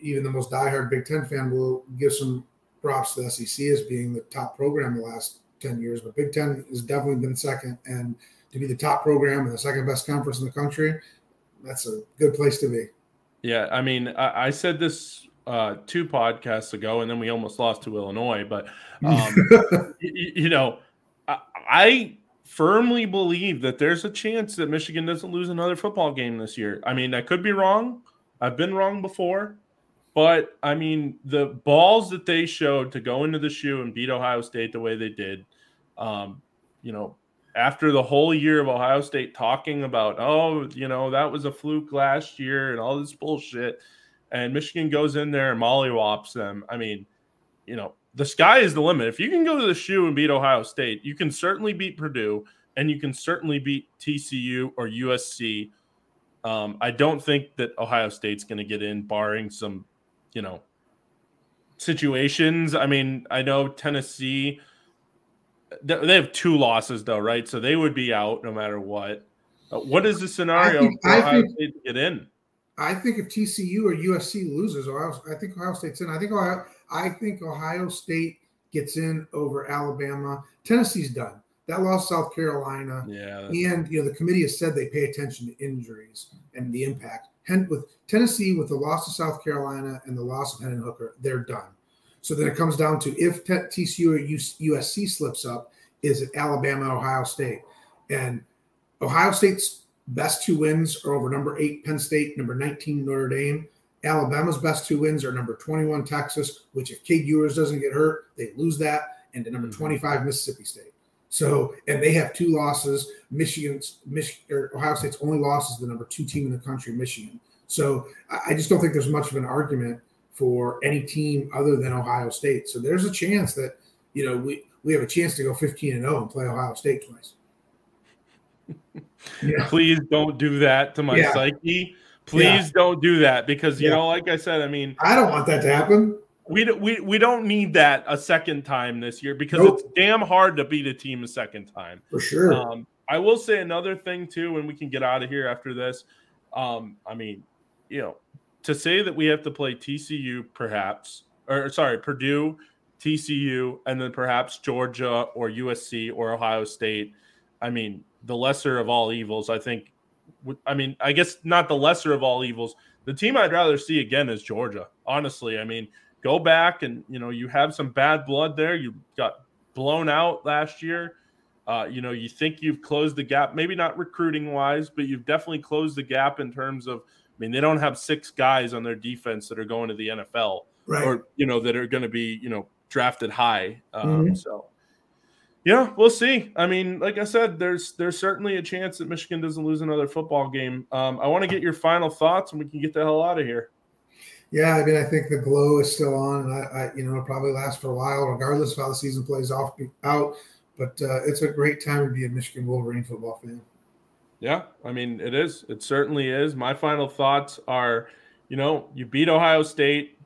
even the most diehard Big Ten fan will give some props to the SEC as being the top program the last 10 years, but Big Ten has definitely been second. And to be the top program and the second best conference in the country, that's a good place to be. Yeah. I mean, I, I said this uh, two podcasts ago, and then we almost lost to Illinois. But um, <laughs> you, you, know, I, I firmly believe that there's a chance that Michigan doesn't lose another football game this year. I mean, I could be wrong. I've been wrong before, but I mean, the balls that they showed to go into the shoe and beat Ohio State the way they did, um, you know, after the whole year of Ohio State talking about, oh, you know, that was a fluke last year and all this bullshit, and Michigan goes in there and mollywops them. I mean, you know, the sky is the limit. If you can go to the shoe and beat Ohio State, you can certainly beat Purdue and you can certainly beat TCU or USC. Um, I don't think that Ohio State's going to get in, barring some, you know, situations. I mean, I know Tennessee they have two losses though, right? So they would be out no matter what. Uh, what is the scenario think, for Ohio think, State to get in? I think if TCU or USC loses, Ohio, I think Ohio State's in. I think Ohio, I think Ohio State gets in over Alabama. Tennessee's done. That lost South Carolina. Yeah. And you know, the committee has said they pay attention to injuries and the impact. With Tennessee, with the loss of South Carolina and the loss of Hendon Hooker, they're done. So then it comes down to if TCU or USC slips up, is it Alabama, Ohio State? And Ohio State's best two wins are over number eight Penn State, number 19 Notre Dame. Alabama's best two wins are number 21 Texas, which if Cade Ewers doesn't get hurt, they lose that, and to number mm-hmm. 25 Mississippi State. So, and they have two losses. Michigan's Michigan Ohio State's only loss is the number two team in the country, Michigan. So I just don't think there's much of an argument for any team other than Ohio State. So there's a chance that you know we we have a chance to go 15 and 0 and play Ohio State twice. <laughs> yeah. Please don't do that to my yeah. psyche. Please yeah. don't do that because you know, like I said, I mean, I don't want that to happen. We, we, we don't need that a second time this year because nope. it's damn hard to beat a team a second time. For sure. Um, I will say another thing too, and we can get out of here after this. Um, I mean, you know, to say that we have to play TCU perhaps, or sorry, Purdue, TCU, and then perhaps Georgia or USC or Ohio State. I mean, the lesser of all evils, I think. I mean, I guess not the lesser of all evils. The team I'd rather see again is Georgia. Honestly, I mean, go back and you know you have some bad blood there. You got blown out last year. Uh, you know, you think you've closed the gap, maybe not recruiting wise, but you've definitely closed the gap in terms of I mean, they don't have six guys on their defense that are going to the NFL, right. or you know that are going to be you know drafted high. Um, mm-hmm. So, yeah, we'll see. I mean, like I said, there's there's certainly a chance that Michigan doesn't lose another football game. Um, I want to get your final thoughts, and we can get the hell out of here. Yeah, I mean, I think the glow is still on, and I, I you know, it'll probably last for a while, regardless of how the season plays off out. But uh, it's a great time to be a Michigan Wolverine football fan. Yeah, I mean it is. It certainly is. My final thoughts are, you know, you beat Ohio State.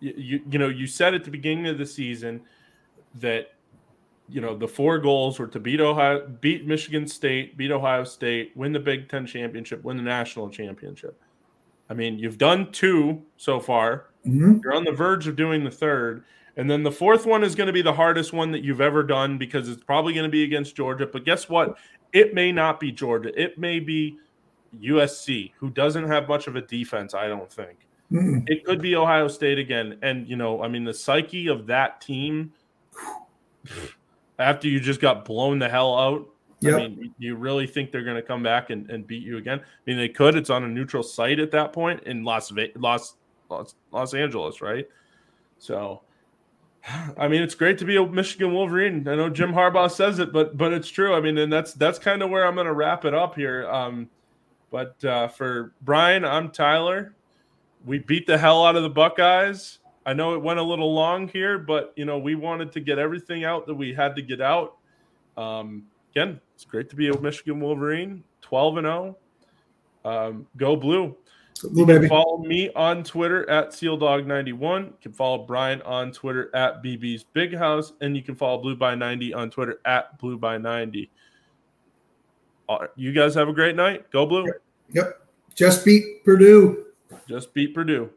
You, you, you know, you said at the beginning of the season that you know the four goals were to beat Ohio, beat Michigan State, beat Ohio State, win the Big Ten championship, win the national championship. I mean, you've done two so far. Mm-hmm. You're on the verge of doing the third. And then the fourth one is going to be the hardest one that you've ever done because it's probably going to be against Georgia. But guess what? It may not be Georgia. It may be USC, who doesn't have much of a defense, I don't think. Mm-hmm. It could be Ohio State again. And, you know, I mean, the psyche of that team <sighs> after you just got blown the hell out. Yep. I mean, you really think they're going to come back and, and beat you again? I mean, they could. It's on a neutral site at that point in Las Vegas, Los, Los, Los Angeles, right? So, <sighs> I mean, it's great to be a Michigan Wolverine. I know Jim Harbaugh says it, but but it's true. I mean, and that's that's kind of where I'm going to wrap it up here. Um, but uh, for Brian, I'm Tyler. We beat the hell out of the Buckeyes. I know it went a little long here, but you know we wanted to get everything out that we had to get out. Um, again, it's great to be a Michigan Wolverine, 12 and 0. Um, go blue. You can follow me on Twitter at SealDog91. You can follow Brian on Twitter at BB's Big House, and you can follow Blue by 90 on Twitter at Blue by 90. Uh, you guys have a great night. Go Blue. Yep. Just beat Purdue. Just beat Purdue.